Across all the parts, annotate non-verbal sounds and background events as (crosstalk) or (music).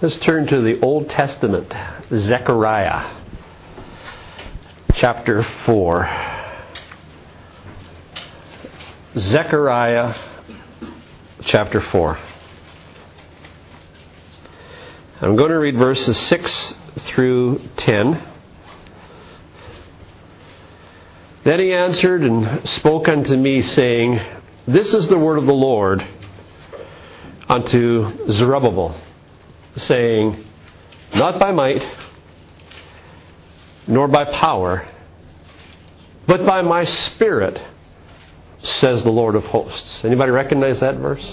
Let's turn to the Old Testament, Zechariah, chapter 4. Zechariah, chapter 4. I'm going to read verses 6 through 10. Then he answered and spoke unto me, saying, This is the word of the Lord unto Zerubbabel saying, Not by might, nor by power, but by my Spirit, says the Lord of hosts. Anybody recognize that verse?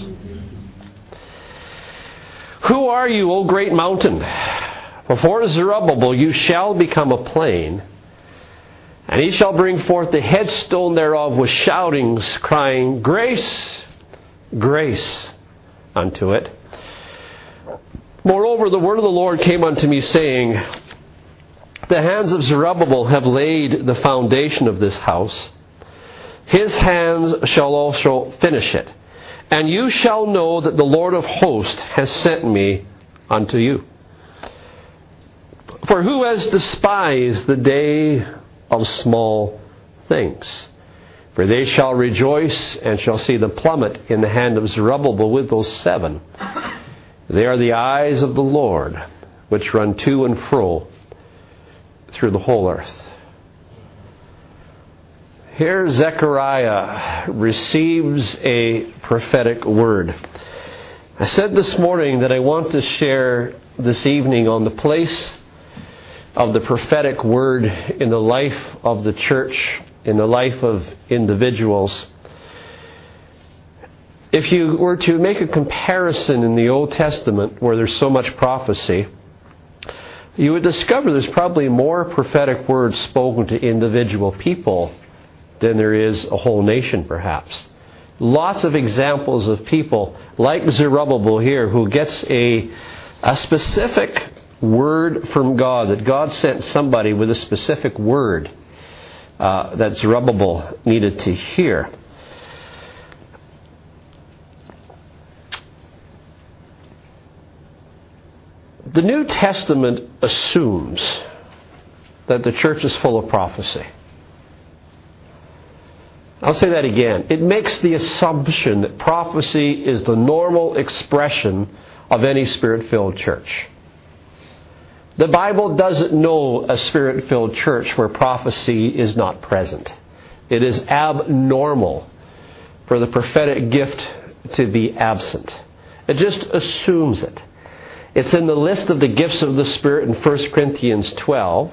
Who are you, O great mountain? Before Zerubbabel you shall become a plain, and he shall bring forth the headstone thereof with shoutings, crying, Grace, grace unto it. Moreover, the word of the Lord came unto me, saying, The hands of Zerubbabel have laid the foundation of this house. His hands shall also finish it. And you shall know that the Lord of hosts has sent me unto you. For who has despised the day of small things? For they shall rejoice and shall see the plummet in the hand of Zerubbabel with those seven. They are the eyes of the Lord, which run to and fro through the whole earth. Here, Zechariah receives a prophetic word. I said this morning that I want to share this evening on the place of the prophetic word in the life of the church, in the life of individuals if you were to make a comparison in the Old Testament where there's so much prophecy, you would discover there's probably more prophetic words spoken to individual people than there is a whole nation, perhaps. Lots of examples of people like Zerubbabel here who gets a, a specific word from God, that God sent somebody with a specific word uh, that Zerubbabel needed to hear. The New Testament assumes that the church is full of prophecy. I'll say that again. It makes the assumption that prophecy is the normal expression of any spirit filled church. The Bible doesn't know a spirit filled church where prophecy is not present. It is abnormal for the prophetic gift to be absent. It just assumes it. It's in the list of the gifts of the Spirit in 1 Corinthians 12.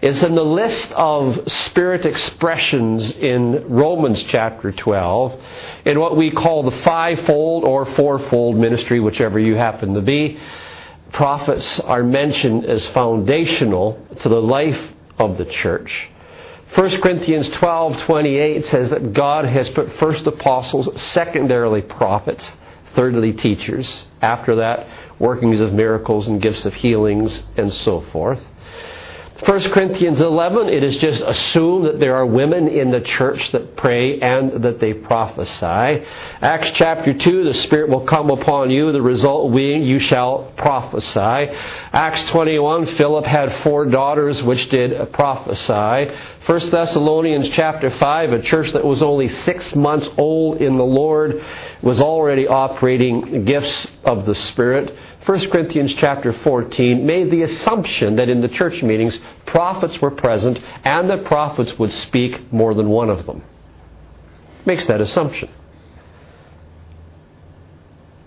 It's in the list of Spirit expressions in Romans chapter 12, in what we call the fivefold or fourfold ministry, whichever you happen to be. Prophets are mentioned as foundational to the life of the church. 1 Corinthians 12:28 says that God has put first apostles, secondarily prophets, thirdly teachers. After that, workings of miracles and gifts of healings and so forth. 1 Corinthians 11, it is just assumed that there are women in the church that pray and that they prophesy. Acts chapter 2, the Spirit will come upon you, the result being you shall prophesy. Acts 21, Philip had four daughters which did prophesy. 1 Thessalonians chapter 5, a church that was only six months old in the Lord was already operating gifts of the Spirit. 1 Corinthians chapter 14 made the assumption that in the church meetings prophets were present and that prophets would speak more than one of them. Makes that assumption.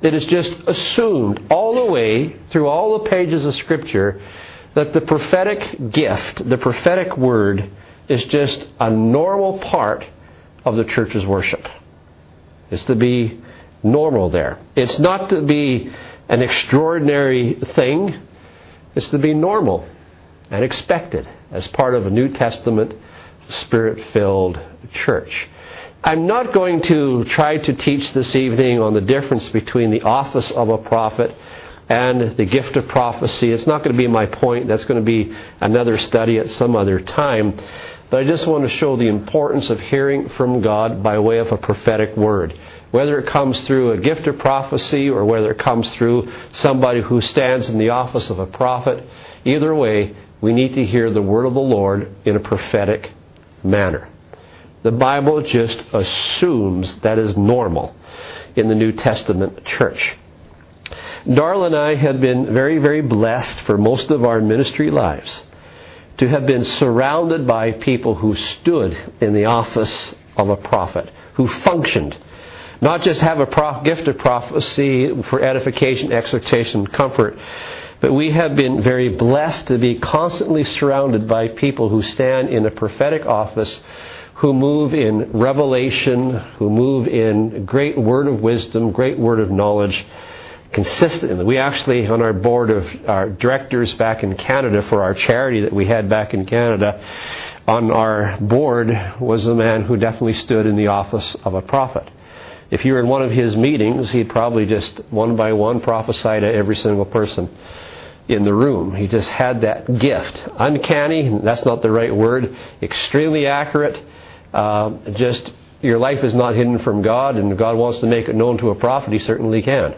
It is just assumed all the way through all the pages of Scripture that the prophetic gift, the prophetic word, is just a normal part of the church's worship. It's to be normal there. It's not to be an extraordinary thing. It's to be normal and expected as part of a New Testament spirit filled church. I'm not going to try to teach this evening on the difference between the office of a prophet and the gift of prophecy. It's not going to be my point. That's going to be another study at some other time. But I just want to show the importance of hearing from God by way of a prophetic word whether it comes through a gift of prophecy or whether it comes through somebody who stands in the office of a prophet, either way, we need to hear the word of the Lord in a prophetic manner. The Bible just assumes that is normal in the New Testament church. Darla and I have been very, very blessed for most of our ministry lives to have been surrounded by people who stood in the office of a prophet, who functioned. Not just have a gift of prophecy for edification, exhortation, comfort, but we have been very blessed to be constantly surrounded by people who stand in a prophetic office, who move in revelation, who move in great word of wisdom, great word of knowledge, consistently. We actually, on our board of our directors back in Canada for our charity that we had back in Canada, on our board was a man who definitely stood in the office of a prophet. If you were in one of his meetings, he'd probably just one by one prophesy to every single person in the room. He just had that gift. Uncanny, that's not the right word, extremely accurate. Uh, just your life is not hidden from God, and God wants to make it known to a prophet, He certainly can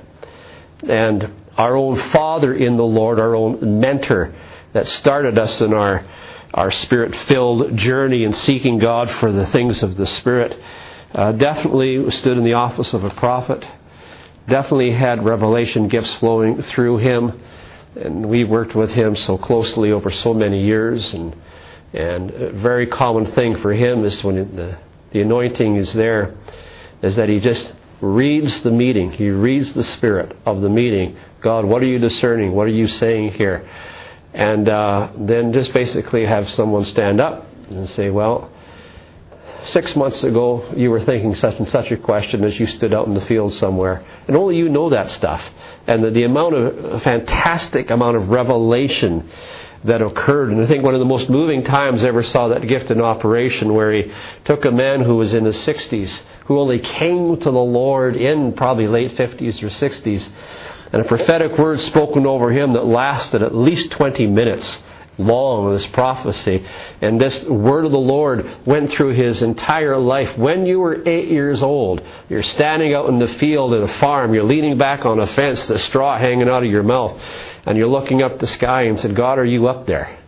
and our own Father in the Lord, our own mentor that started us in our, our spirit filled journey in seeking God for the things of the Spirit, uh, definitely stood in the office of a prophet, definitely had revelation gifts flowing through him. And we worked with him so closely over so many years. And, and a very common thing for him is when the, the anointing is there, is that he just reads the meeting. He reads the spirit of the meeting. God, what are you discerning? What are you saying here? And uh, then just basically have someone stand up and say, well, six months ago you were thinking such and such a question as you stood out in the field somewhere. And only you know that stuff. And the, the amount of fantastic amount of revelation that occurred. And I think one of the most moving times I ever saw that gift in operation where he took a man who was in his 60s who only came to the Lord in probably late 50s or 60s, and a prophetic word spoken over him that lasted at least 20 minutes long, this prophecy. And this word of the Lord went through his entire life. When you were eight years old, you're standing out in the field at a farm, you're leaning back on a fence, the straw hanging out of your mouth, and you're looking up the sky and said, God, are you up there?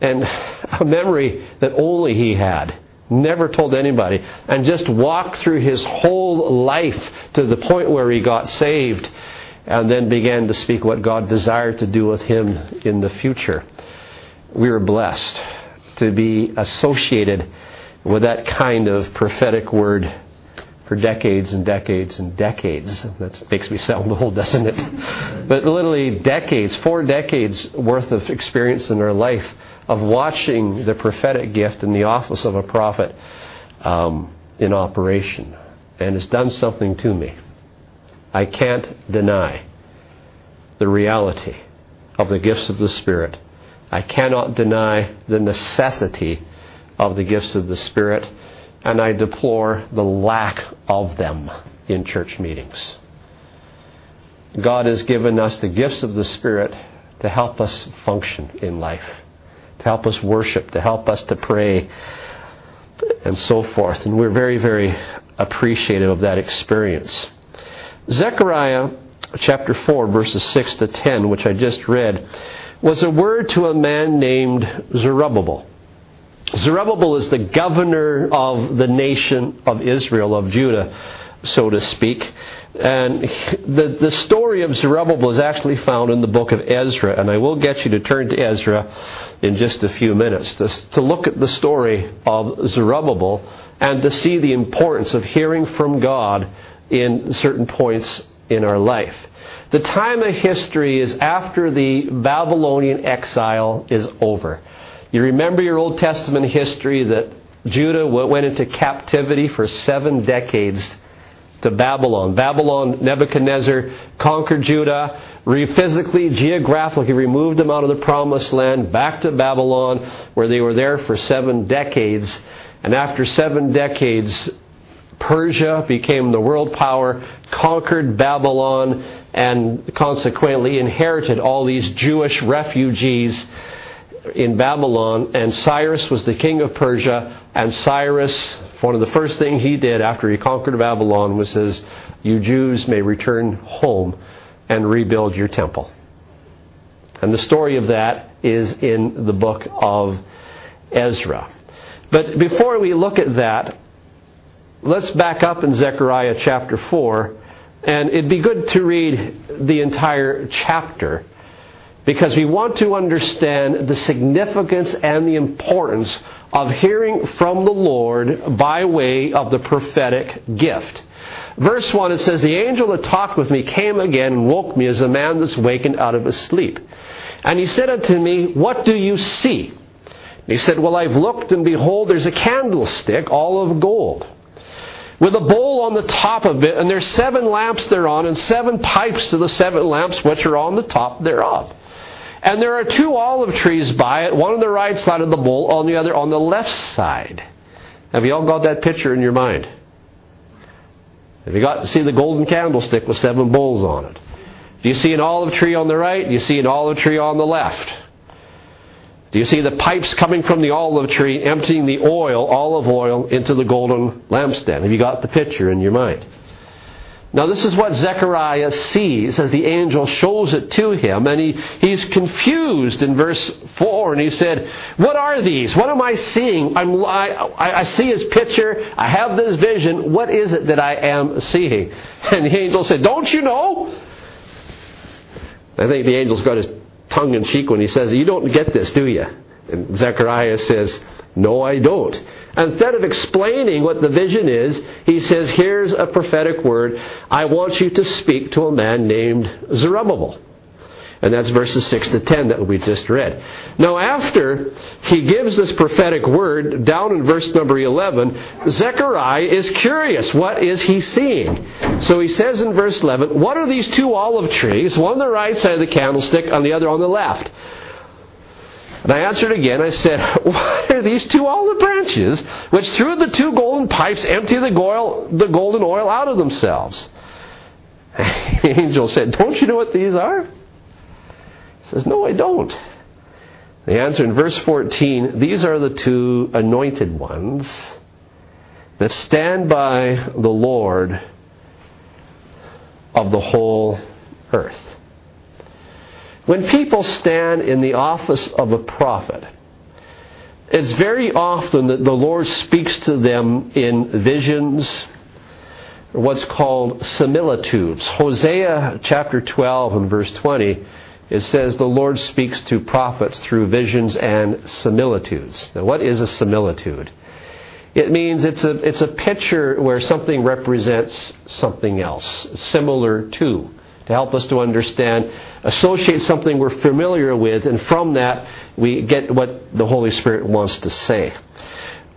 And a memory that only he had. Never told anybody. And just walked through his whole life to the point where he got saved and then began to speak what God desired to do with him in the future. We were blessed to be associated with that kind of prophetic word for decades and decades and decades. That makes me sound old, doesn't it? (laughs) But literally decades, four decades worth of experience in our life of watching the prophetic gift in the office of a prophet um, in operation. And it's done something to me. I can't deny the reality of the gifts of the Spirit. I cannot deny the necessity of the gifts of the Spirit, and I deplore the lack of them in church meetings. God has given us the gifts of the Spirit to help us function in life to help us worship, to help us to pray, and so forth. And we're very, very appreciative of that experience. Zechariah chapter 4, verses 6 to 10, which I just read, was a word to a man named Zerubbabel. Zerubbabel is the governor of the nation of Israel, of Judah, so to speak. And the, the story of Zerubbabel is actually found in the book of Ezra, and I will get you to turn to Ezra in just a few minutes to, to look at the story of Zerubbabel and to see the importance of hearing from God in certain points in our life. The time of history is after the Babylonian exile is over. You remember your Old Testament history that Judah went into captivity for seven decades to Babylon. Babylon, Nebuchadnezzar conquered Judah, physically, geographically removed them out of the promised land, back to Babylon, where they were there for seven decades. And after seven decades, Persia became the world power, conquered Babylon, and consequently inherited all these Jewish refugees in Babylon. And Cyrus was the king of Persia, and Cyrus one of the first things he did after he conquered Babylon was says, You Jews may return home and rebuild your temple. And the story of that is in the book of Ezra. But before we look at that, let's back up in Zechariah chapter 4, and it'd be good to read the entire chapter because we want to understand the significance and the importance of hearing from the Lord by way of the prophetic gift. Verse 1, it says, The angel that talked with me came again and woke me as a man that's wakened out of his sleep. And he said unto me, What do you see? And he said, Well, I've looked, and behold, there's a candlestick, all of gold, with a bowl on the top of it, and there's seven lamps thereon, and seven pipes to the seven lamps which are on the top thereof. And there are two olive trees by it, one on the right side of the bowl, on the other on the left side. Have you all got that picture in your mind? Have you got to see the golden candlestick with seven bowls on it? Do you see an olive tree on the right? Do you see an olive tree on the left? Do you see the pipes coming from the olive tree emptying the oil, olive oil, into the golden lampstand? Have you got the picture in your mind? Now, this is what Zechariah sees as the angel shows it to him, and he, he's confused in verse 4, and he said, What are these? What am I seeing? I'm, I, I see his picture, I have this vision. What is it that I am seeing? (laughs) And the angel said, Don't you know? I think the angel's got his tongue in cheek when he says, You don't get this, do you? And Zechariah says, No, I don't. Instead of explaining what the vision is, he says, Here's a prophetic word. I want you to speak to a man named Zerubbabel. And that's verses 6 to 10 that we just read. Now, after he gives this prophetic word, down in verse number 11, Zechariah is curious. What is he seeing? So he says in verse 11, What are these two olive trees, one on the right side of the candlestick, on the other on the left? And I answered again, I said, (laughs) What are these two olive branches which through the two golden pipes empty the, oil, the golden oil out of themselves? (laughs) The angel said, Don't you know what these are? Says, No, I don't. The answer in verse 14 these are the two anointed ones that stand by the Lord of the whole earth. When people stand in the office of a prophet, it's very often that the Lord speaks to them in visions, what's called similitudes. Hosea chapter 12 and verse 20, it says the Lord speaks to prophets through visions and similitudes. Now, what is a similitude? It means it's a, it's a picture where something represents something else, similar to to help us to understand, associate something we're familiar with, and from that we get what the Holy Spirit wants to say.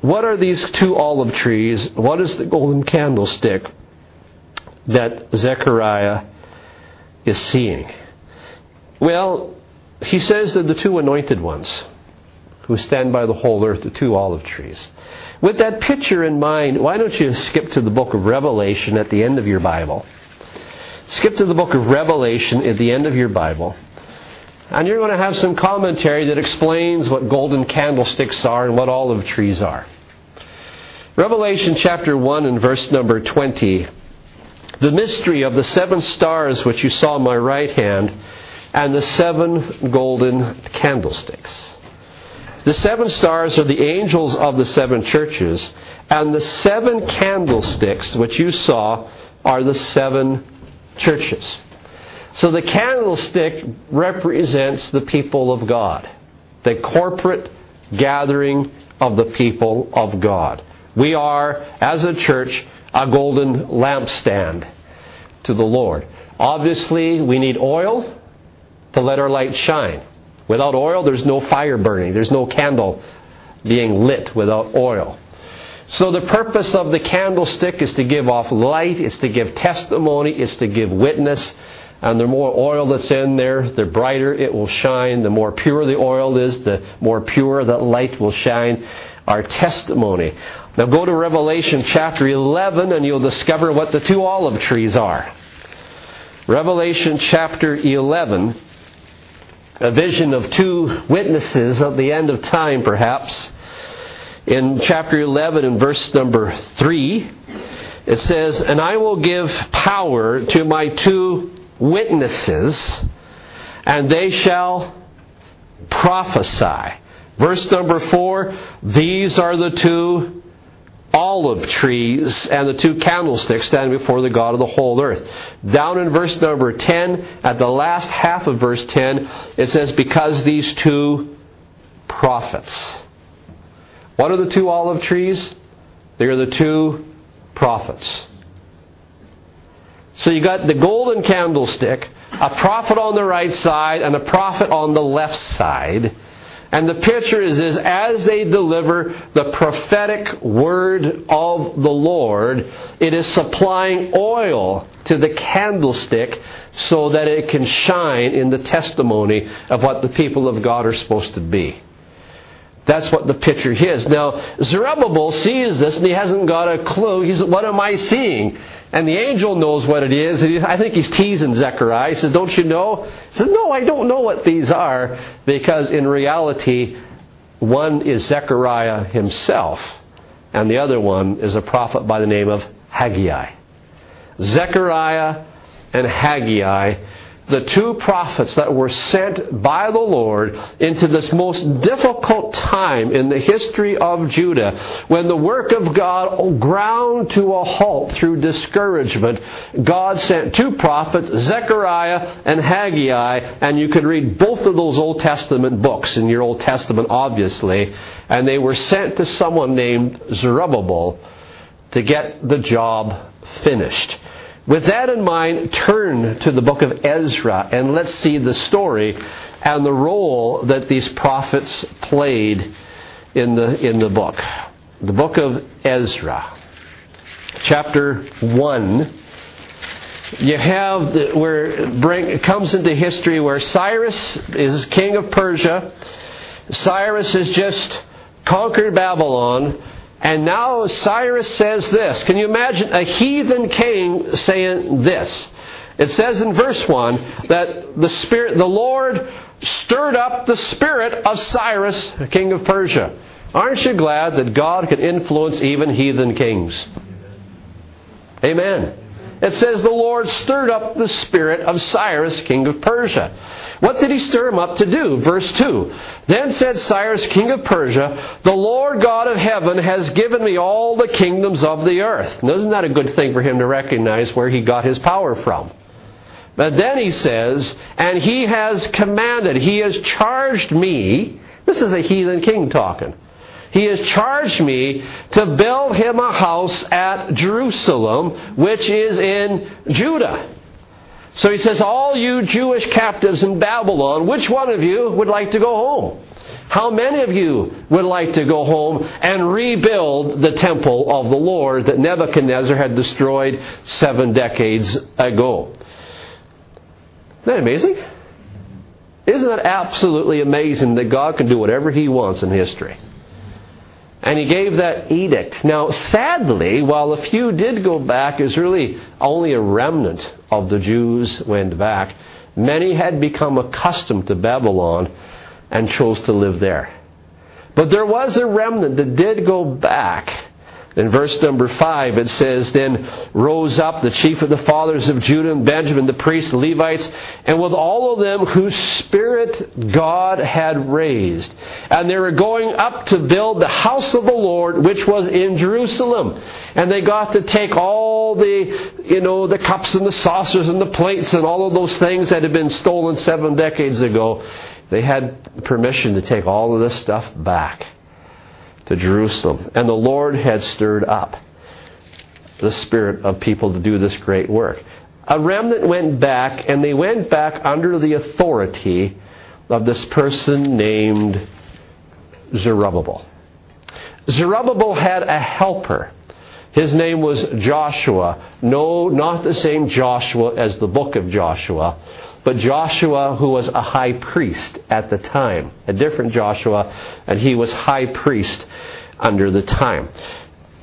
What are these two olive trees? What is the golden candlestick that Zechariah is seeing? Well, he says that the two anointed ones who stand by the whole earth, the two olive trees. With that picture in mind, why don't you skip to the book of Revelation at the end of your Bible? Skip to the book of Revelation at the end of your Bible. And you're going to have some commentary that explains what golden candlesticks are and what olive trees are. Revelation chapter 1 and verse number 20. The mystery of the seven stars which you saw in my right hand and the seven golden candlesticks. The seven stars are the angels of the seven churches, and the seven candlesticks which you saw are the seven churches. So the candlestick represents the people of God, the corporate gathering of the people of God. We are, as a church, a golden lampstand to the Lord. Obviously, we need oil to let our light shine. Without oil, there's no fire burning, there's no candle being lit without oil. So the purpose of the candlestick is to give off light, it's to give testimony, it's to give witness. And the more oil that's in there, the brighter it will shine. The more pure the oil is, the more pure the light will shine. Our testimony. Now go to Revelation chapter 11 and you'll discover what the two olive trees are. Revelation chapter 11, a vision of two witnesses at the end of time, perhaps In chapter 11, and verse number 3, it says, And I will give power to my two witnesses, and they shall prophesy. Verse number 4, These are the two olive trees and the two candlesticks standing before the God of the whole earth. Down in verse number 10, at the last half of verse 10, it says, Because these two prophets. What are the two olive trees? They are the two prophets. So you got the golden candlestick, a prophet on the right side, and a prophet on the left side. And the picture is, is as they deliver the prophetic word of the Lord, it is supplying oil to the candlestick so that it can shine in the testimony of what the people of God are supposed to be. That's what the picture is. Now, Zerubbabel sees this and he hasn't got a clue. He's, what am I seeing? And the angel knows what it is. I think he's teasing Zechariah. He says, Don't you know? He says, No, I don't know what these are. Because in reality, one is Zechariah himself, and the other one is a prophet by the name of Haggai. Zechariah and Haggai the two prophets that were sent by the Lord into this most difficult time in the history of Judah, when the work of God ground to a halt through discouragement, God sent two prophets, Zechariah and Haggai, and you could read both of those Old Testament books in your Old Testament, obviously, and they were sent to someone named Zerubbabel to get the job finished. With that in mind, turn to the book of Ezra and let's see the story and the role that these prophets played in the, in the book. The book of Ezra, chapter 1. You have the, where bring, it comes into history where Cyrus is king of Persia. Cyrus has just conquered Babylon and now Cyrus says this. Can you imagine a heathen king saying this? It says in verse 1 that the Spirit, the Lord stirred up the spirit of Cyrus, king of Persia. Aren't you glad that God can influence even heathen kings? Amen. It says the Lord stirred up the spirit of Cyrus, king of Persia. What did he stir him up to do? Verse 2. Then said Cyrus, king of Persia, The Lord God of heaven has given me all the kingdoms of the earth. Now, isn't that a good thing for him to recognize where he got his power from? But then he says, And he has commanded, he has charged me. This is a heathen king talking. He has charged me to build him a house at Jerusalem, which is in Judah. So he says, All you Jewish captives in Babylon, which one of you would like to go home? How many of you would like to go home and rebuild the temple of the Lord that Nebuchadnezzar had destroyed seven decades ago? Isn't that amazing? Isn't that absolutely amazing that God can do whatever He wants in history? And he gave that edict. Now, sadly, while a few did go back, it's really only a remnant of the Jews went back. Many had become accustomed to Babylon and chose to live there. But there was a remnant that did go back in verse number 5, it says, Then rose up the chief of the fathers of Judah and Benjamin, the priests, the Levites, and with all of them whose spirit God had raised. And they were going up to build the house of the Lord, which was in Jerusalem. And they got to take all the, you know, the cups and the saucers and the plates and all of those things that had been stolen seven decades ago. They had permission to take all of this stuff back to Jerusalem. And the Lord had stirred up the spirit of people to do this great work. A remnant went back, and they went back under the authority of this person named Zerubbabel. Zerubbabel had a helper. His name was Joshua. No, not the same Joshua as the book of Joshua, but Joshua, who was a high priest at the time, a different Joshua, and he was high priest under the time.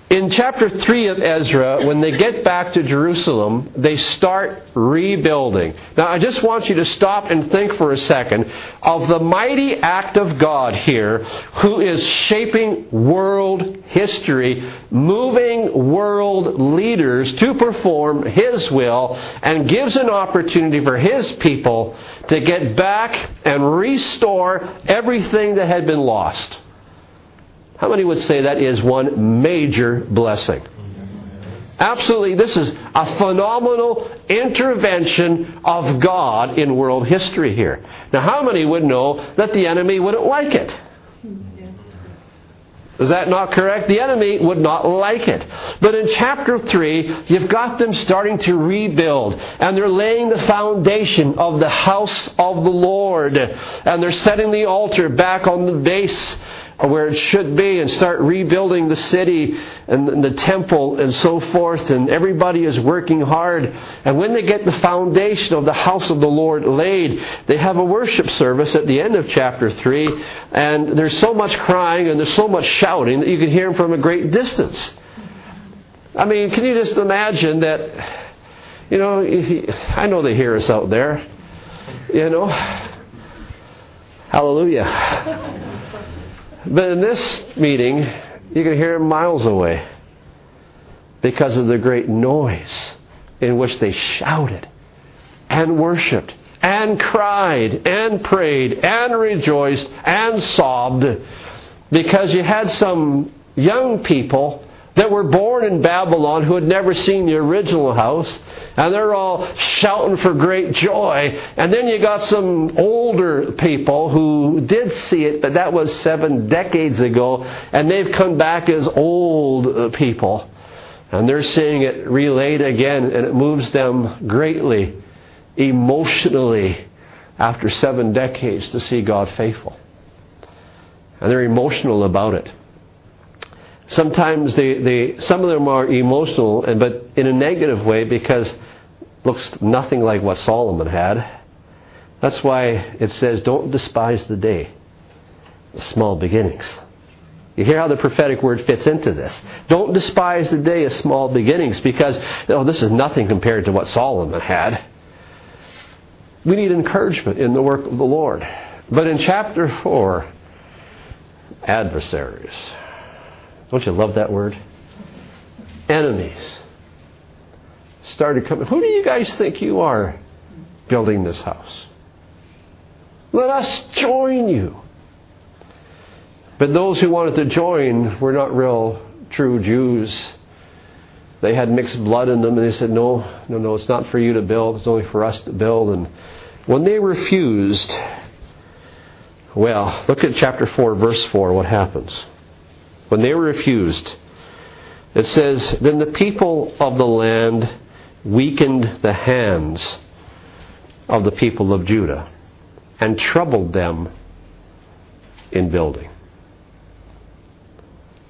In chapter 3 of Ezra, when they get back to Jerusalem, they start rebuilding. Now, I just want you to stop and think for a second of the mighty act of God here, who is shaping world history, moving world leaders to perform His will, and gives an opportunity for His people to get back and restore everything that had been lost. How many would say that is one major blessing? Absolutely, this is a phenomenal intervention of God in world history here. Now, how many would know that the enemy wouldn't like it? Is that not correct? The enemy would not like it. But in chapter 3, you've got them starting to rebuild. And they're laying the foundation of the house of the Lord. And they're setting the altar back on the base where it should be and start rebuilding the city and the temple and so forth. And everybody is working hard. And when they get the foundation of the house of the Lord laid, they have a worship service at the end of chapter 3. And there's so much crying and there's so much shouting that you can hear them from a great distance. I mean, can you just imagine that? You know, I know they hear us out there. You know, hallelujah. But in this meeting, you can hear him miles away because of the great noise in which they shouted and worshiped and cried and prayed and rejoiced and sobbed because you had some young people that were born in Babylon who had never seen the original house, and they're all shouting for great joy. And then you got some older people who did see it, but that was seven decades ago, and they've come back as old uh, people. And they're seeing it relayed again, and it moves them greatly, emotionally, after seven decades to see God faithful. And they're emotional about it sometimes they, they some of them are emotional and but in a negative way because looks nothing like what Solomon had. That's why it says don't despise the day. The small beginnings. You hear how the prophetic word fits into this. Don't despise the day of small beginnings because oh, this is nothing compared to what Solomon had. We need encouragement in the work of the Lord. But in chapter 4, adversaries. Don't you love that word? Enemies started coming. Who do you guys think you are building this house? Let us join you. But those who wanted to join were not real true Jews. They had mixed blood in them, and they said, No, no, no, it's not for you to build, it's only for us to build. And when they refused, well, look at chapter 4, verse 4, what happens when they were refused, it says, Then the people of the land weakened the hands of the people of Judah and troubled them in building.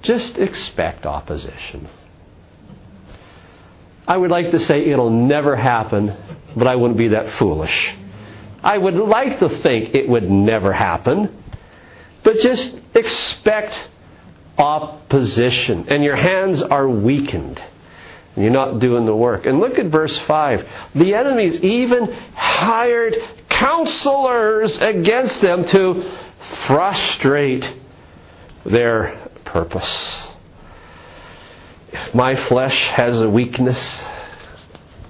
Just expect opposition. I would like to say it'll never happen, but I wouldn't be that foolish. I would like to think it would never happen, but just expect opposition, and your hands are weakened. And you're not doing the work. And look at verse 5. The enemies even hired counselors against them to frustrate their purpose. If my flesh has a weakness,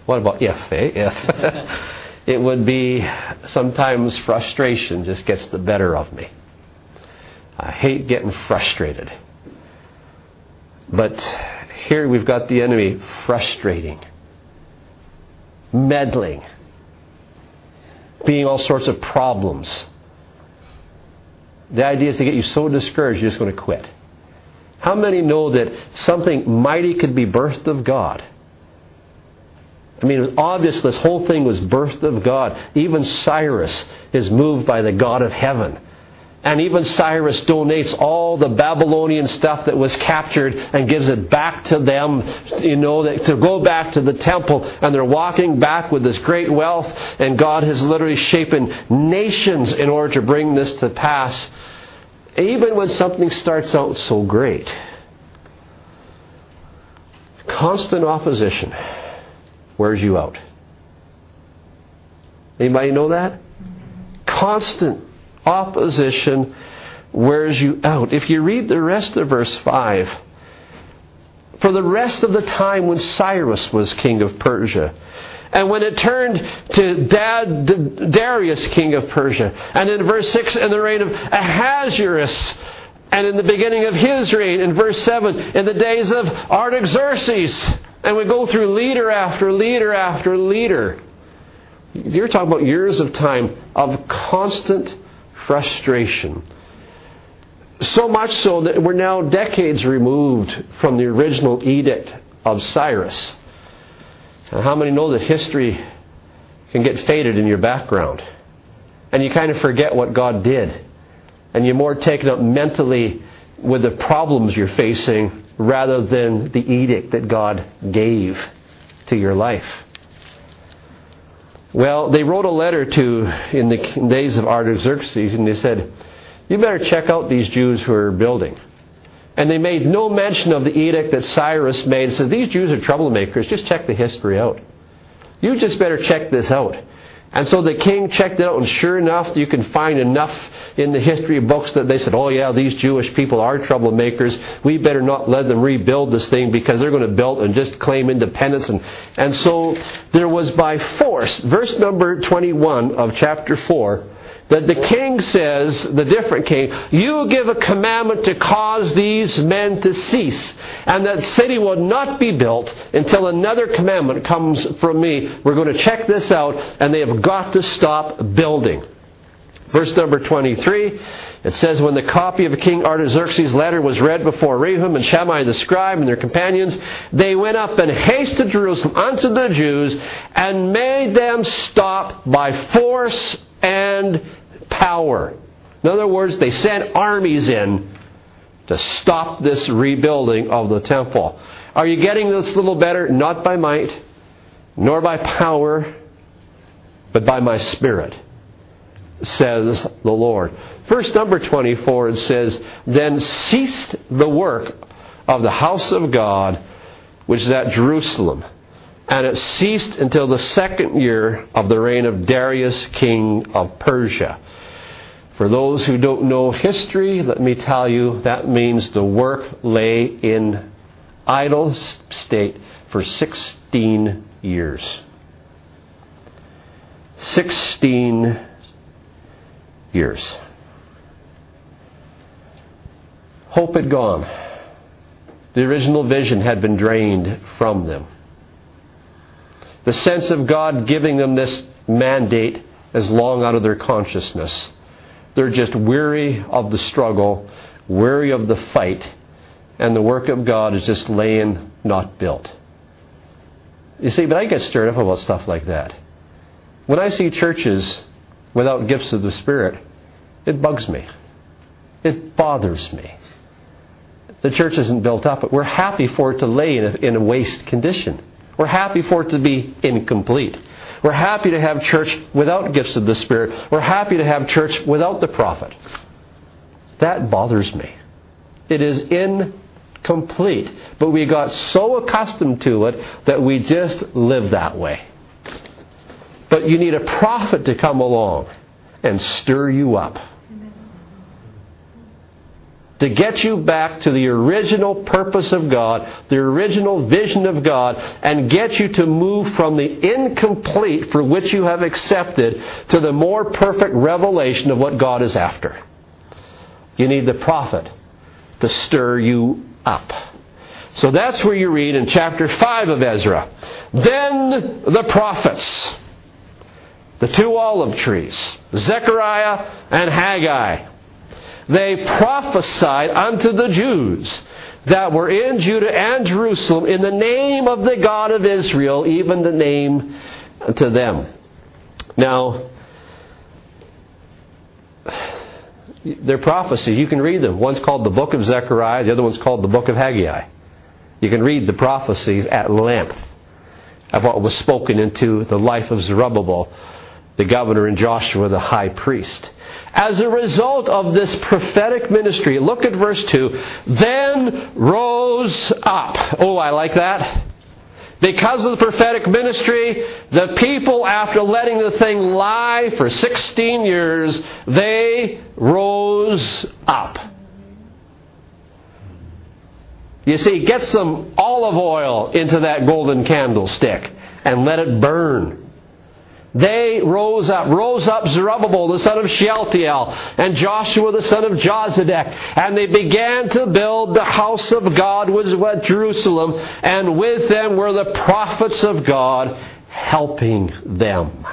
what about if, eh? If. it would be sometimes frustration just gets the better of me. I hate getting frustrated. But here we've got the enemy frustrating, meddling, being all sorts of problems. The idea is to get you so discouraged you're just going to quit. How many know that something mighty could be birthed of God? I mean, it was obvious this whole thing was birthed of God. Even Cyrus is moved by the God of heaven. And even Cyrus donates all the Babylonian stuff that was captured and gives it back to them, you know, to go back to the temple. And they're walking back with this great wealth. And God has literally shapen nations in order to bring this to pass. Even when something starts out so great. Constant opposition wears you out. Anybody know that? Constant opposition wears you out. If you read the rest of verse 5, for the rest of the time when Cyrus was king of Persia, and when it turned to Dad, Darius, king of Persia, and in verse 6, in the reign of Ahasuerus, and in the beginning of his reign, in verse 7, in the days of Artaxerxes, and we go through leader after leader after leader. You're talking about years of time of constant frustration. So much so that we're now decades removed from the original edict of Cyrus. How many know that history can get faded in your background? And you kind of forget what God did. And you're more taken up mentally with the problems you're facing rather than the edict that God gave to your life. Well, they wrote a letter to, in the days of Artaxerxes, and they said, You better check out these Jews who are building. And they made no mention of the edict that Cyrus made. Says, These Jews are troublemakers. Just check the history out. You just better check this out. And so the king checked it out, and sure enough, you can find enough in the history books that they said, oh yeah, these Jewish people are troublemakers. We better not let them rebuild this thing because they're going to build and just claim independence. And, and so there was by force, verse number 21 of chapter 4, that the king says, the different king, you give a commandment to cause these men to cease, and that city will not be built until another commandment comes from me. We're going to check this out, and they have got to stop building. Verse number 23, it says, When the copy of King Artaxerxes' letter was read before Rehum and Shimshai the scribe and their companions, they went up and hasted Jerusalem unto the Jews and made them stop by force and power. In other words, they sent armies in to stop this rebuilding of the temple. Are you getting this a little better? Not by might, nor by power, but by my spirit, says the Lord. Verse number 24 it says, Then ceased the work of the house of God, which is at Jerusalem and it ceased until the second year of the reign of Darius, king of Persia. For those who don't know history, let me tell you that means the work lay in idle state for 16 years. 16 years. Hope had gone. The original vision had been drained from them. The sense of God giving them this mandate is long out of their consciousness. They're just weary of the struggle, weary of the fight, and the work of God is just laying not built. You see, but I get stirred up about stuff like that. When I see churches without gifts of the Spirit, it bugs me. It bothers me. The church isn't built up, but we're happy for it to lay in a, in a waste condition. We're happy for it to be incomplete. We're happy to have church without gifts of the Spirit. We're happy to have church without the prophet. That bothers me. It is incomplete. But we got so accustomed to it that we just live that way. But you need a prophet to come along and stir you up to get you back to the original purpose of God, the original vision of God, and get you to move from the incomplete for which you have accepted to the more perfect revelation of what God is after. You need the prophet to stir you up. So that's where you read in chapter 5 of Ezra. Then the prophets, the two olive trees, Zechariah and Haggai, they prophesied unto the Jews that were in Judah and Jerusalem in the name of the God of Israel, even the name to them. Now, their prophecies, you can read them. One's called the book of Zechariah, the other one's called the book of Haggai. You can read the prophecies at length of what was spoken into the life of Zerubbabel the governor and Joshua the high priest. As a result of this prophetic ministry, look at verse 2. Then rose up. Oh, I like that. Because of the prophetic ministry, the people, after letting the thing lie for 16 years, they rose up. You see, get some olive oil into that golden candlestick and let it burn. They rose up, rose up Zerubbabel, the son of Shealtiel, and Joshua, the son of Jozadak, and they began to build the house of God, which was Jerusalem, and with them were the prophets of God helping them.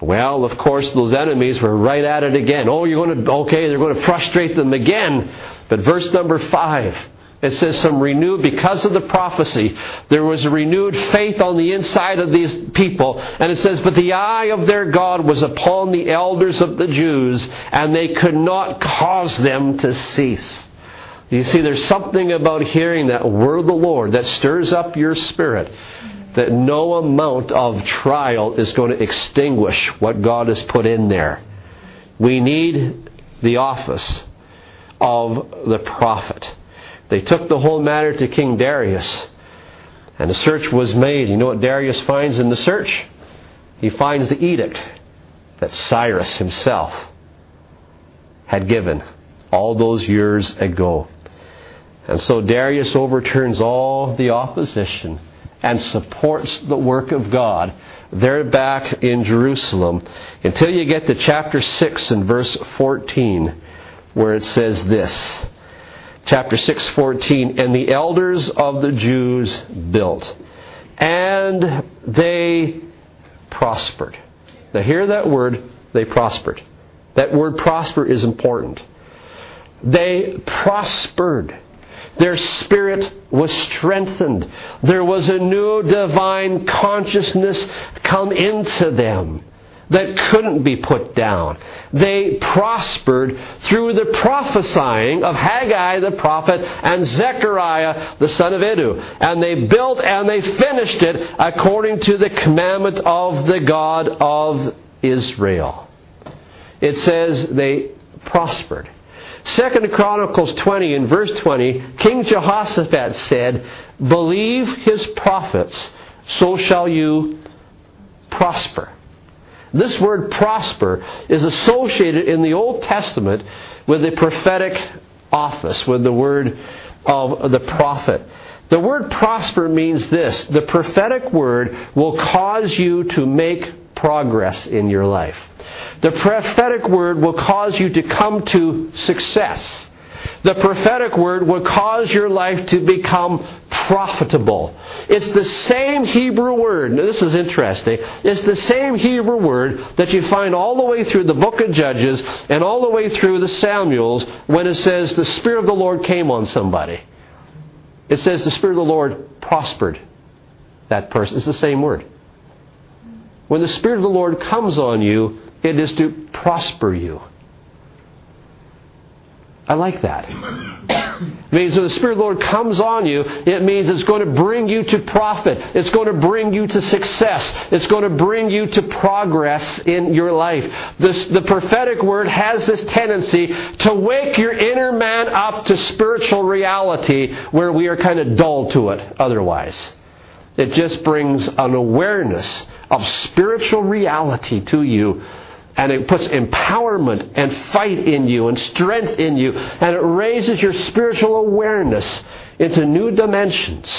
Well, of course, those enemies were right at it again. Oh, you're going to, okay, they're going to frustrate them again. But verse number five, it says some renewed, because of the prophecy, there was a renewed faith on the inside of these people. And it says, But the eye of their God was upon the elders of the Jews, and they could not cause them to cease. You see, there's something about hearing that word of the Lord that stirs up your spirit that no amount of trial is going to extinguish what God has put in there. We need the office of the prophet. They took the whole matter to King Darius, and a search was made. You know what Darius finds in the search? He finds the edict that Cyrus himself had given all those years ago. And so Darius overturns all the opposition and supports the work of God. They're back in Jerusalem until you get to chapter 6 and verse 14, where it says this chapter 6:14 and the elders of the Jews built and they prospered. Now hear that word they prospered. That word prosper is important. They prospered. Their spirit was strengthened. There was a new divine consciousness come into them that couldn't be put down. They prospered through the prophesying of Haggai the prophet and Zechariah the son of Iddo. And they built and they finished it according to the commandment of the God of Israel. It says they prospered. Second Chronicles 20 and verse 20, King Jehoshaphat said, Believe his prophets, so shall you prosper. This word prosper is associated in the Old Testament with the prophetic office, with the word of the prophet. The word prosper means this the prophetic word will cause you to make progress in your life. The prophetic word will cause you to come to success. The prophetic word will cause your life to become profitable. It's the same Hebrew word. Now, this is interesting. It's the same Hebrew word that you find all the way through the book of Judges and all the way through the Samuels when it says the Spirit of the Lord came on somebody. It says the Spirit of the Lord prospered that person. It's the same word. When the Spirit of the Lord comes on you, it is to prosper you. I like that. It means when the Spirit of the Lord comes on you, it means it's going to bring you to profit. It's going to bring you to success. It's going to bring you to progress in your life. This, the prophetic word has this tendency to wake your inner man up to spiritual reality where we are kind of dull to it otherwise. It just brings an awareness of spiritual reality to you and it puts empowerment and fight in you and strength in you, and it raises your spiritual awareness into new dimensions.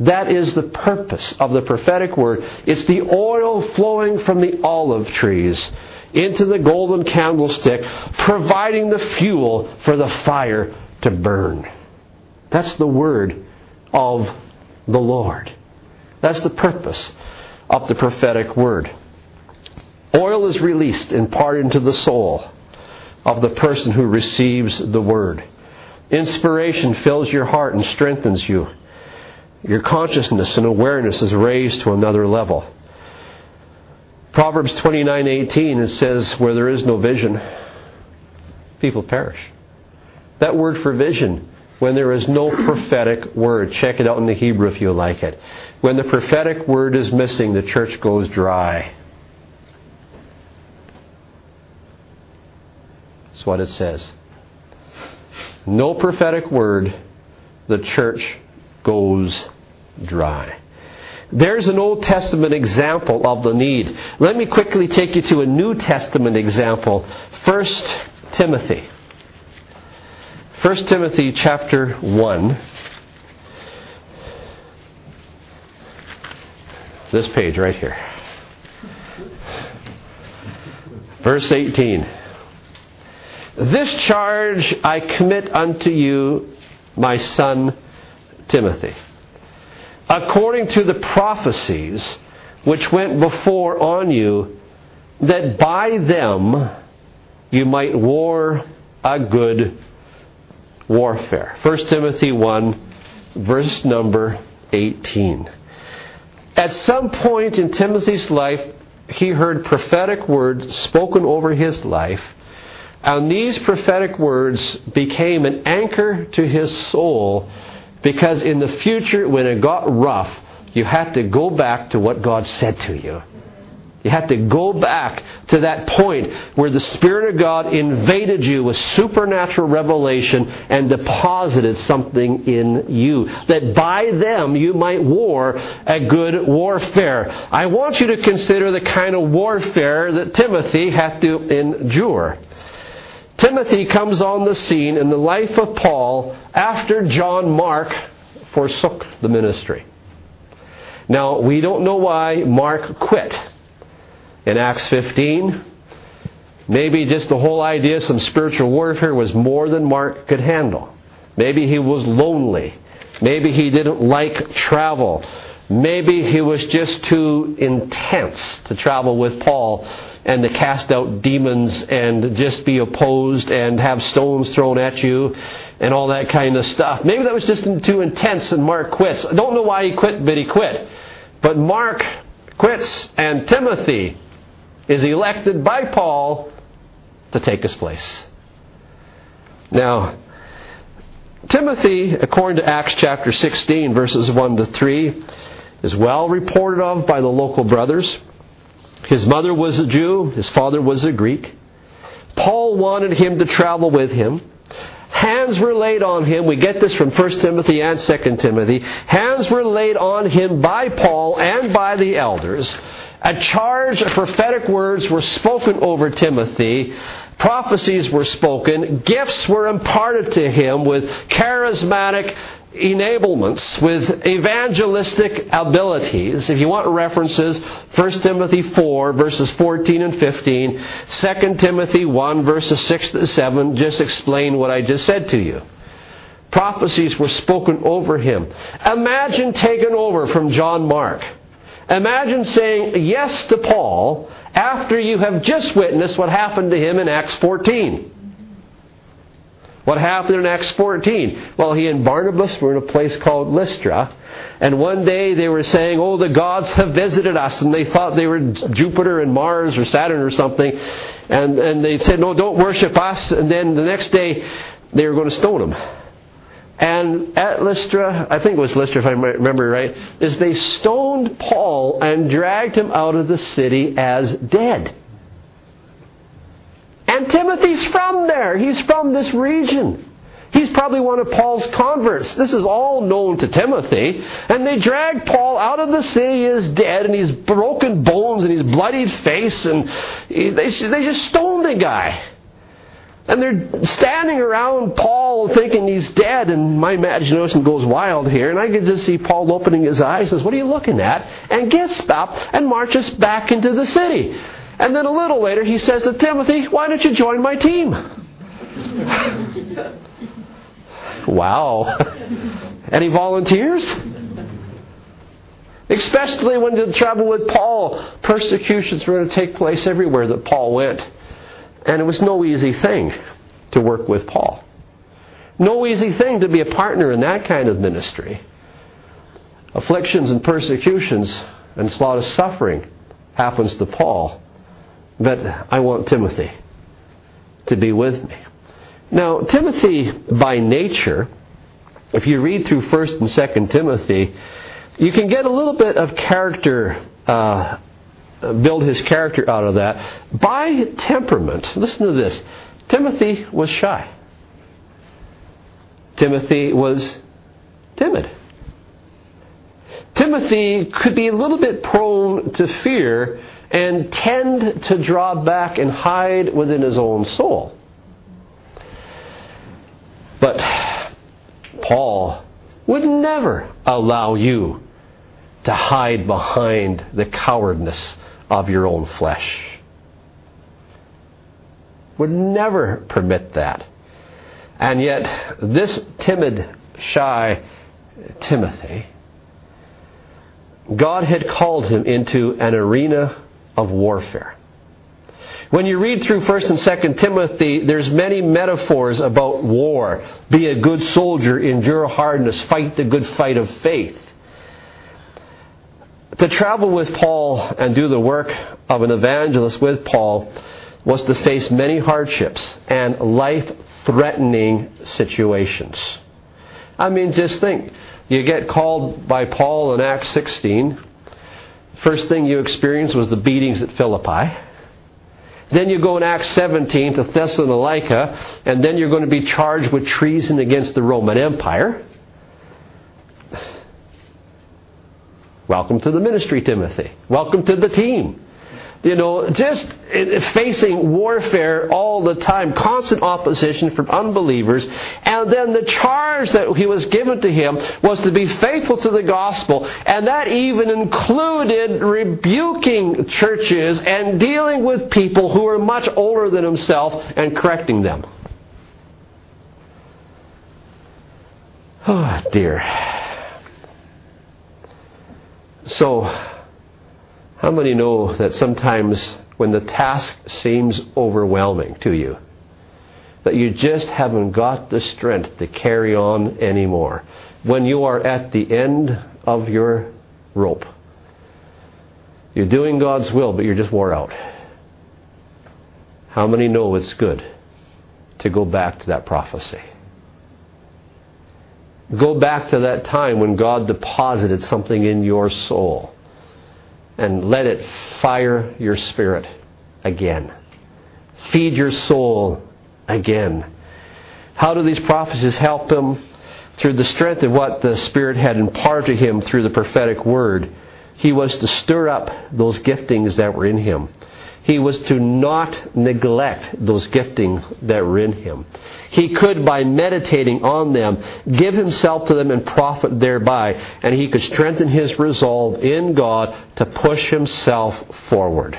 That is the purpose of the prophetic word. It's the oil flowing from the olive trees into the golden candlestick, providing the fuel for the fire to burn. That's the word of the Lord. That's the purpose of the prophetic word. Oil is released in part into the soul of the person who receives the word. Inspiration fills your heart and strengthens you. Your consciousness and awareness is raised to another level. Proverbs 29:18 it says where there is no vision people perish. That word for vision when there is no prophetic word. Check it out in the Hebrew if you like it. When the prophetic word is missing, the church goes dry. That's what it says. No prophetic word, the church goes dry. There's an Old Testament example of the need. Let me quickly take you to a New Testament example. 1 Timothy. 1 Timothy chapter 1. This page right here. Verse 18. This charge I commit unto you, my son Timothy, according to the prophecies which went before on you, that by them you might war a good warfare. 1 Timothy 1, verse number 18. At some point in Timothy's life, he heard prophetic words spoken over his life, and these prophetic words became an anchor to his soul because in the future, when it got rough, you had to go back to what God said to you. You had to go back to that point where the Spirit of God invaded you with supernatural revelation and deposited something in you. That by them you might war a good warfare. I want you to consider the kind of warfare that Timothy had to endure. Timothy comes on the scene in the life of Paul after John Mark forsook the ministry. Now, we don't know why Mark quit in Acts 15. Maybe just the whole idea of some spiritual warfare was more than Mark could handle. Maybe he was lonely. Maybe he didn't like travel. Maybe he was just too intense to travel with Paul and to cast out demons and just be opposed and have stones thrown at you and all that kind of stuff. Maybe that was just too intense and Mark quits. I don't know why he quit, but he quit. But Mark quits and Timothy is elected by Paul to take his place. Now, Timothy, according to Acts chapter 16, verses 1 to 3, is well reported of by the local brothers. His mother was a Jew, his father was a Greek. Paul wanted him to travel with him. Hands were laid on him. We get this from 1 Timothy and 2 Timothy. Hands were laid on him by Paul and by the elders a charge of prophetic words were spoken over Timothy. Prophecies were spoken. Gifts were imparted to him with charismatic enablements, with evangelistic abilities. If you want references, 1 Timothy 4, verses 14 and 15, 2 Timothy 1, verses 6 to 7, just explain what I just said to you. Prophecies were spoken over him. Imagine taken over from John Mark. Imagine saying yes to Paul after you have just witnessed what happened to him in Acts 14. What happened in Acts 14? Well, he and Barnabas were in a place called Lystra, and one day they were saying, Oh, the gods have visited us, and they thought they were Jupiter and Mars or Saturn or something, and, and they said, No, don't worship us, and then the next day they were going to stone him. And at Lystra, I think it was Lystra if I remember right, is they stoned Paul and dragged him out of the city as dead. And Timothy's from there. He's from this region. He's probably one of Paul's converts. This is all known to Timothy. And they drag Paul out of the city as dead, and he's broken bones, and he's bloodied face, and they, they just stoned the guy. And they're standing around Paul thinking he's dead, and my imagination goes wild here. And I can just see Paul opening his eyes, and says, What are you looking at? And gets up and marches back into the city. And then a little later, he says to Timothy, Why don't you join my team? wow. (laughs) Any volunteers? Especially when you travel with Paul, persecutions were going to take place everywhere that Paul went. And it was no easy thing to work with Paul. No easy thing to be a partner in that kind of ministry. Afflictions and persecutions and a lot of suffering happens to Paul. But I want Timothy to be with me. Now, Timothy, by nature, if you read through 1st and 2nd Timothy, you can get a little bit of character uh, build his character out of that. By temperament, listen to this Timothy was shy. Timothy was timid. Timothy could be a little bit prone to fear and tend to draw back and hide within his own soul. But Paul would never allow you to hide behind the cowardness of your own flesh. Would never permit that. And yet, this timid, shy Timothy, God had called him into an arena of warfare. When you read through 1st and 2nd Timothy, there's many metaphors about war. Be a good soldier, endure hardness, fight the good fight of faith. To travel with Paul and do the work of an evangelist with Paul was to face many hardships and life threatening situations. I mean, just think. You get called by Paul in Acts 16. First thing you experience was the beatings at Philippi. Then you go in Acts 17 to Thessalonica, and then you're going to be charged with treason against the Roman Empire. Welcome to the ministry, Timothy. Welcome to the team. You know, just facing warfare all the time, constant opposition from unbelievers. And then the charge that he was given to him was to be faithful to the gospel. And that even included rebuking churches and dealing with people who were much older than himself and correcting them. (sighs) Oh, dear. So, how many know that sometimes when the task seems overwhelming to you, that you just haven't got the strength to carry on anymore? When you are at the end of your rope, you're doing God's will, but you're just wore out. How many know it's good to go back to that prophecy? Go back to that time when God deposited something in your soul and let it fire your spirit again. Feed your soul again. How do these prophecies help him? Through the strength of what the Spirit had imparted to him through the prophetic word, he was to stir up those giftings that were in him. He was to not neglect those giftings that were in him. He could, by meditating on them, give himself to them and profit thereby, and he could strengthen his resolve in God to push himself forward.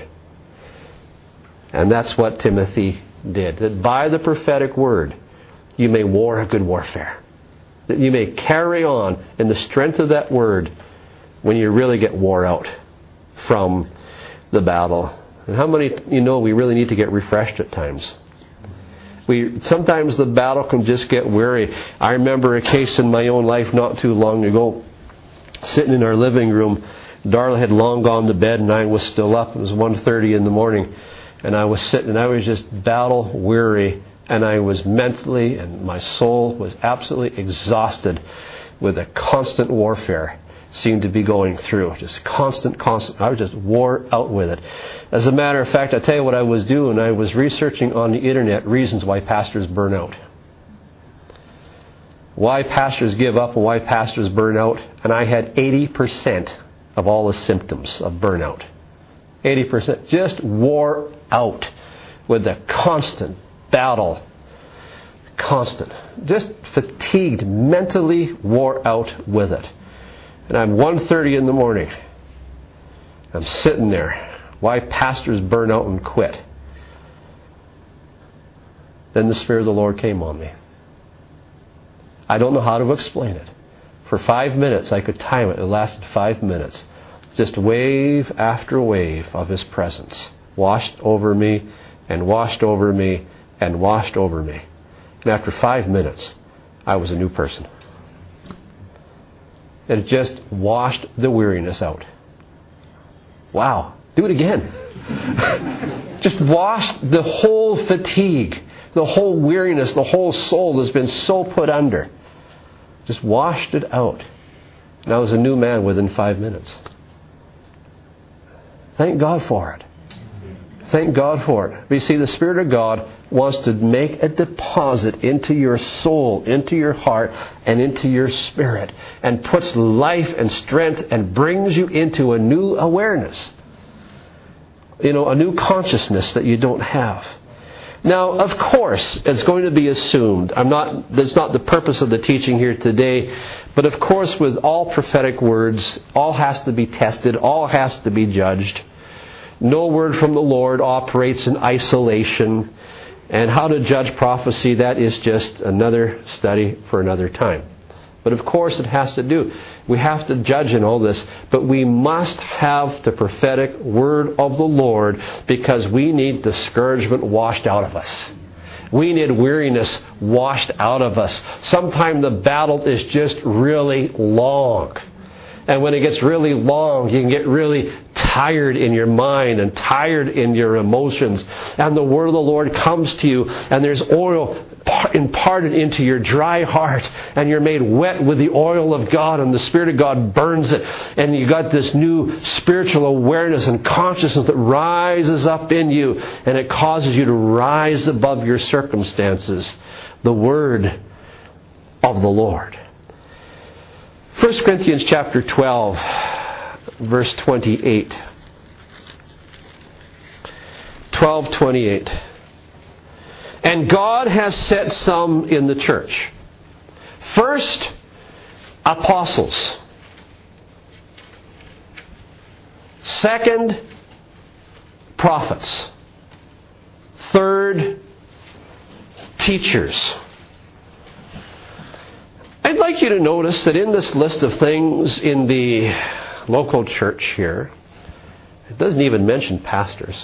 And that's what Timothy did. That by the prophetic word, you may war a good warfare. That you may carry on in the strength of that word when you really get wore out from the battle. And how many you know we really need to get refreshed at times? We sometimes the battle can just get weary. I remember a case in my own life not too long ago, sitting in our living room. Darla had long gone to bed and I was still up. It was 1:30 in the morning, and I was sitting and I was just battle weary and I was mentally and my soul was absolutely exhausted with a constant warfare seemed to be going through. Just constant, constant. I was just wore out with it. As a matter of fact, I tell you what I was doing. I was researching on the internet reasons why pastors burn out. Why pastors give up and why pastors burn out. And I had 80% of all the symptoms of burnout. 80%. Just wore out with the constant battle. Constant. Just fatigued, mentally wore out with it and I'm 1.30 in the morning. I'm sitting there. Why pastors burn out and quit. Then the Spirit of the Lord came on me. I don't know how to explain it. For five minutes, I could time it. It lasted five minutes. Just wave after wave of His presence washed over me and washed over me and washed over me. And after five minutes, I was a new person it just washed the weariness out. Wow. Do it again. (laughs) just washed the whole fatigue, the whole weariness, the whole soul that's been so put under. Just washed it out. And I was a new man within five minutes. Thank God for it. Thank God for it. But you see, the Spirit of God wants to make a deposit into your soul, into your heart, and into your spirit, and puts life and strength and brings you into a new awareness. You know, a new consciousness that you don't have. Now, of course, it's going to be assumed. I'm not, that's not the purpose of the teaching here today, but of course, with all prophetic words, all has to be tested, all has to be judged. No word from the Lord operates in isolation. And how to judge prophecy, that is just another study for another time. But of course, it has to do. We have to judge in all this, but we must have the prophetic word of the Lord because we need discouragement washed out of us. We need weariness washed out of us. Sometimes the battle is just really long. And when it gets really long, you can get really tired in your mind and tired in your emotions. And the word of the Lord comes to you, and there's oil imparted into your dry heart, and you're made wet with the oil of God, and the Spirit of God burns it. And you got this new spiritual awareness and consciousness that rises up in you, and it causes you to rise above your circumstances. The word of the Lord. 1 Corinthians chapter 12, verse 28. 1228. And God has set some in the church. First, apostles. Second, prophets. Third, teachers. I'd like you to notice that in this list of things in the local church here, it doesn't even mention pastors.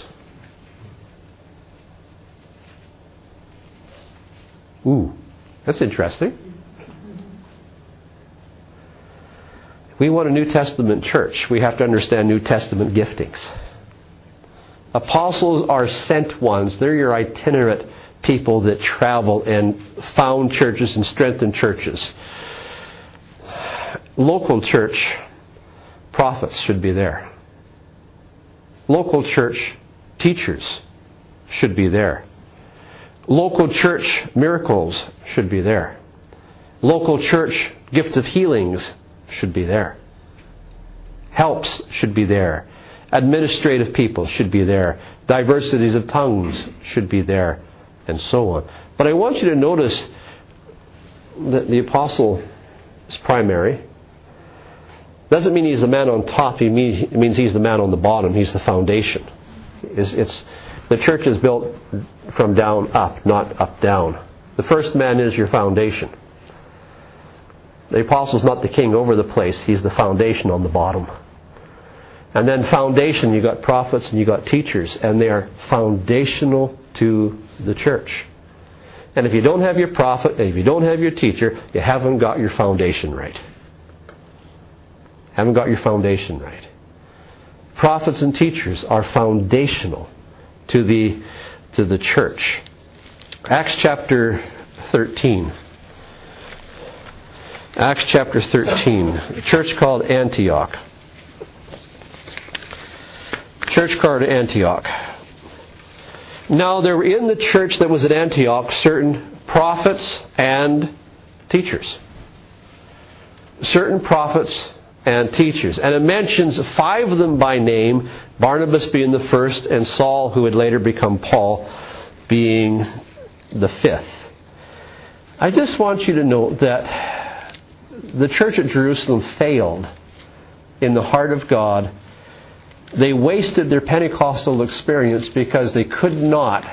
Ooh, that's interesting. If we want a New Testament church, we have to understand New Testament giftings. Apostles are sent ones, they're your itinerant people that travel and found churches and strengthen churches. Local church prophets should be there. Local church teachers should be there. Local church miracles should be there. Local church gift of healings should be there. Helps should be there. Administrative people should be there. Diversities of tongues should be there and so on. But I want you to notice that the apostle is primary. Doesn't mean he's the man on top, it means he's the man on the bottom, he's the foundation. It's, it's, the church is built from down up, not up down. The first man is your foundation. The apostle's not the king over the place, he's the foundation on the bottom. And then foundation, you got prophets and you got teachers, and they are foundational to the church. And if you don't have your prophet, and if you don't have your teacher, you haven't got your foundation right. Haven't got your foundation right. Prophets and teachers are foundational to the, to the church. Acts chapter 13. Acts chapter 13. A church called Antioch. Church called Antioch. Now, there were in the church that was at Antioch certain prophets and teachers. Certain prophets and teachers. And it mentions five of them by name, Barnabas being the first, and Saul, who would later become Paul, being the fifth. I just want you to note that the church at Jerusalem failed in the heart of God they wasted their Pentecostal experience because they could not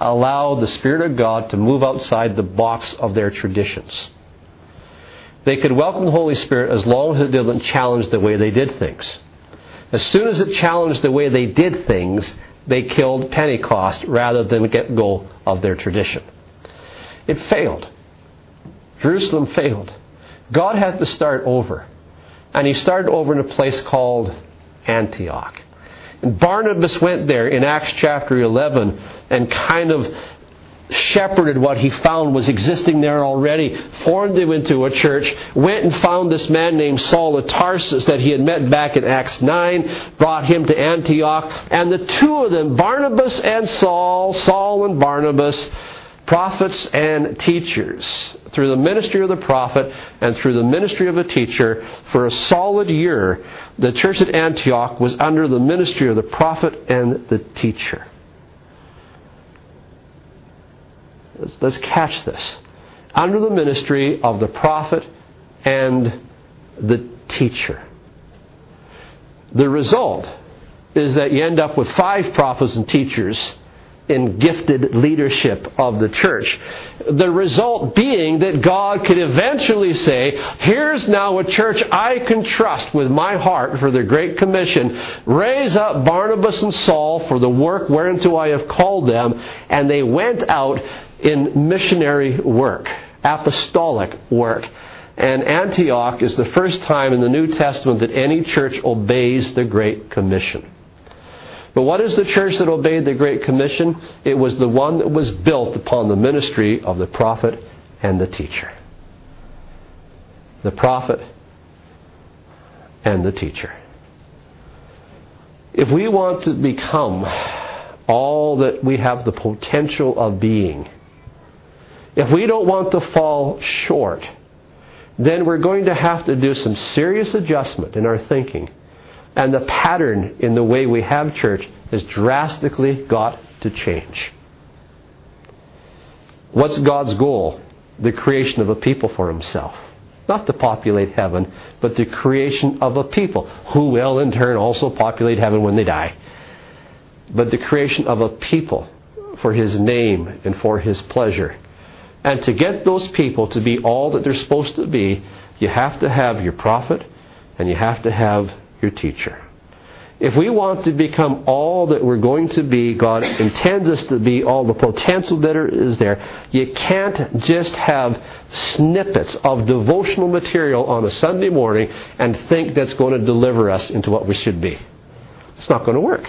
allow the Spirit of God to move outside the box of their traditions. They could welcome the Holy Spirit as long as it didn't challenge the way they did things. As soon as it challenged the way they did things, they killed Pentecost rather than get go of their tradition. It failed. Jerusalem failed. God had to start over. And he started over in a place called Antioch. And Barnabas went there in Acts chapter 11 and kind of shepherded what he found was existing there already, formed him into a church, went and found this man named Saul of Tarsus that he had met back in Acts 9, brought him to Antioch, and the two of them, Barnabas and Saul, Saul and Barnabas, prophets and teachers, through the ministry of the prophet and through the ministry of a teacher, for a solid year, the church at Antioch was under the ministry of the prophet and the teacher. Let's, let's catch this. Under the ministry of the prophet and the teacher. The result is that you end up with five prophets and teachers in gifted leadership of the church. The result being that God could eventually say, Here's now a church I can trust with my heart for the Great Commission. Raise up Barnabas and Saul for the work whereunto I have called them. And they went out in missionary work, apostolic work. And Antioch is the first time in the New Testament that any church obeys the Great Commission. But what is the church that obeyed the Great Commission? It was the one that was built upon the ministry of the prophet and the teacher. The prophet and the teacher. If we want to become all that we have the potential of being, if we don't want to fall short, then we're going to have to do some serious adjustment in our thinking. And the pattern in the way we have church has drastically got to change. What's God's goal? The creation of a people for Himself. Not to populate heaven, but the creation of a people who will in turn also populate heaven when they die. But the creation of a people for His name and for His pleasure. And to get those people to be all that they're supposed to be, you have to have your prophet and you have to have your teacher. If we want to become all that we're going to be, God intends us to be, all the potential that is there, you can't just have snippets of devotional material on a Sunday morning and think that's going to deliver us into what we should be. It's not going to work.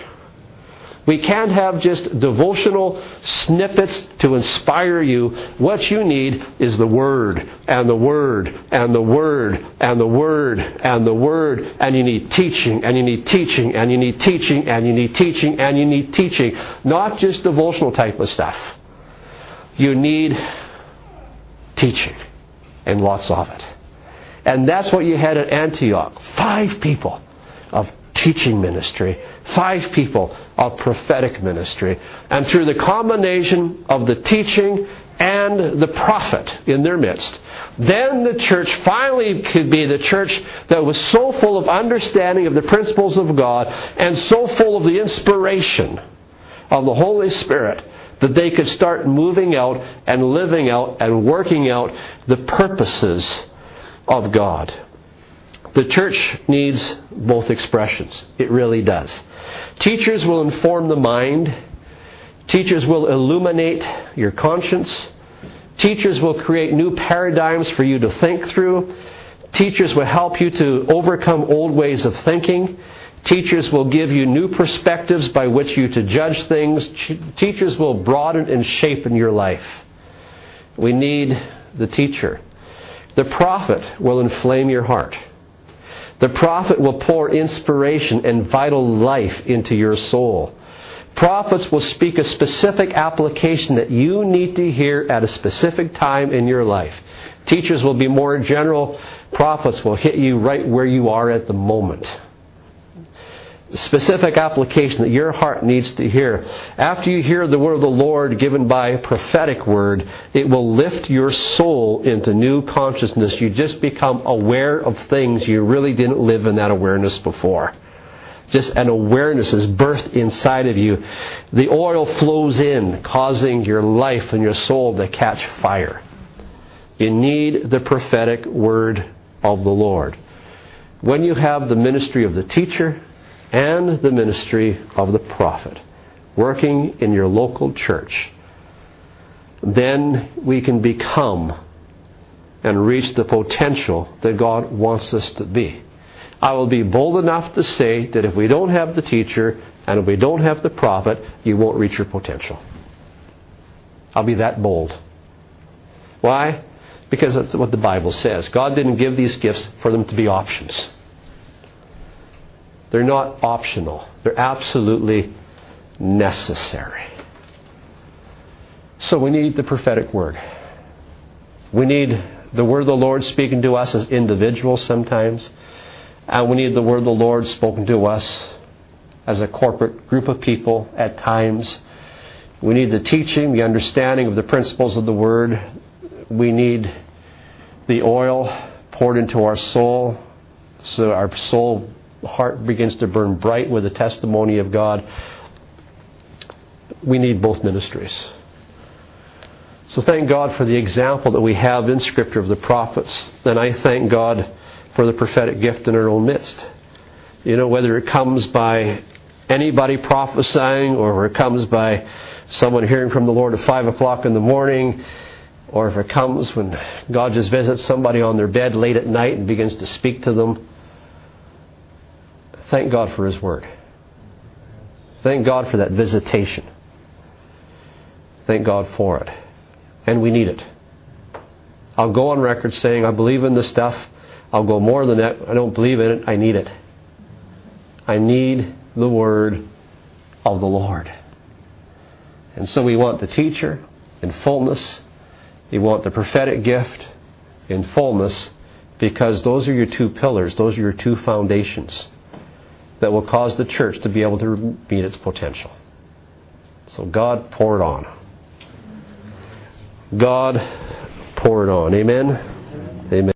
We can't have just devotional snippets to inspire you. What you need is the Word, and the Word, and the Word, and the Word, and the Word. And you need teaching, and you need teaching, and you need teaching, and you need teaching, and you need teaching. Not just devotional type of stuff. You need teaching, and lots of it. And that's what you had at Antioch. Five people teaching ministry five people of prophetic ministry. And through the combination of the teaching and the prophet in their midst, then the church finally could be the church that was so full of understanding of the principles of God and so full of the inspiration of the Holy Spirit that they could start moving out and living out and working out the purposes of God. The church needs both expressions. It really does. Teachers will inform the mind. Teachers will illuminate your conscience. Teachers will create new paradigms for you to think through. Teachers will help you to overcome old ways of thinking. Teachers will give you new perspectives by which you to judge things. Teachers will broaden and shape in your life. We need the teacher. The prophet will inflame your heart. The prophet will pour inspiration and vital life into your soul. Prophets will speak a specific application that you need to hear at a specific time in your life. Teachers will be more general. Prophets will hit you right where you are at the moment specific application that your heart needs to hear. After you hear the word of the Lord given by prophetic word, it will lift your soul into new consciousness. You just become aware of things you really didn't live in that awareness before. Just an awareness is birthed inside of you. The oil flows in, causing your life and your soul to catch fire. You need the prophetic word of the Lord. When you have the ministry of the teacher, and the ministry of the prophet working in your local church, then we can become and reach the potential that God wants us to be. I will be bold enough to say that if we don't have the teacher and if we don't have the prophet, you won't reach your potential. I'll be that bold. Why? Because that's what the Bible says. God didn't give these gifts for them to be options. They're not optional, they're absolutely necessary. So we need the prophetic word. We need the word of the Lord speaking to us as individuals sometimes. And we need the word of the Lord spoken to us as a corporate group of people at times. We need the teaching, the understanding of the principles of the word. We need the oil poured into our soul so our soul heart begins to burn bright with the testimony of God. We need both ministries. So thank God for the example that we have in Scripture of the prophets. And I thank God for the prophetic gift in our own midst. You know, whether it comes by anybody prophesying or it comes by someone hearing from the Lord at 5 o'clock in the morning, or if it comes when God just visits somebody on their bed late at night and begins to speak to them. Thank God for His Word. Thank God for that visitation. Thank God for it and we need it. I'll go on record saying I believe in this stuff. I'll go more than that. I don't believe in it. I need it. I need the word of the Lord. And so we want the teacher in fullness. We want the prophetic gift in fullness because those are your two pillars, those are your two foundations that will cause the church to be able to meet its potential. So God pour it on. God pour it on. Amen? Amen.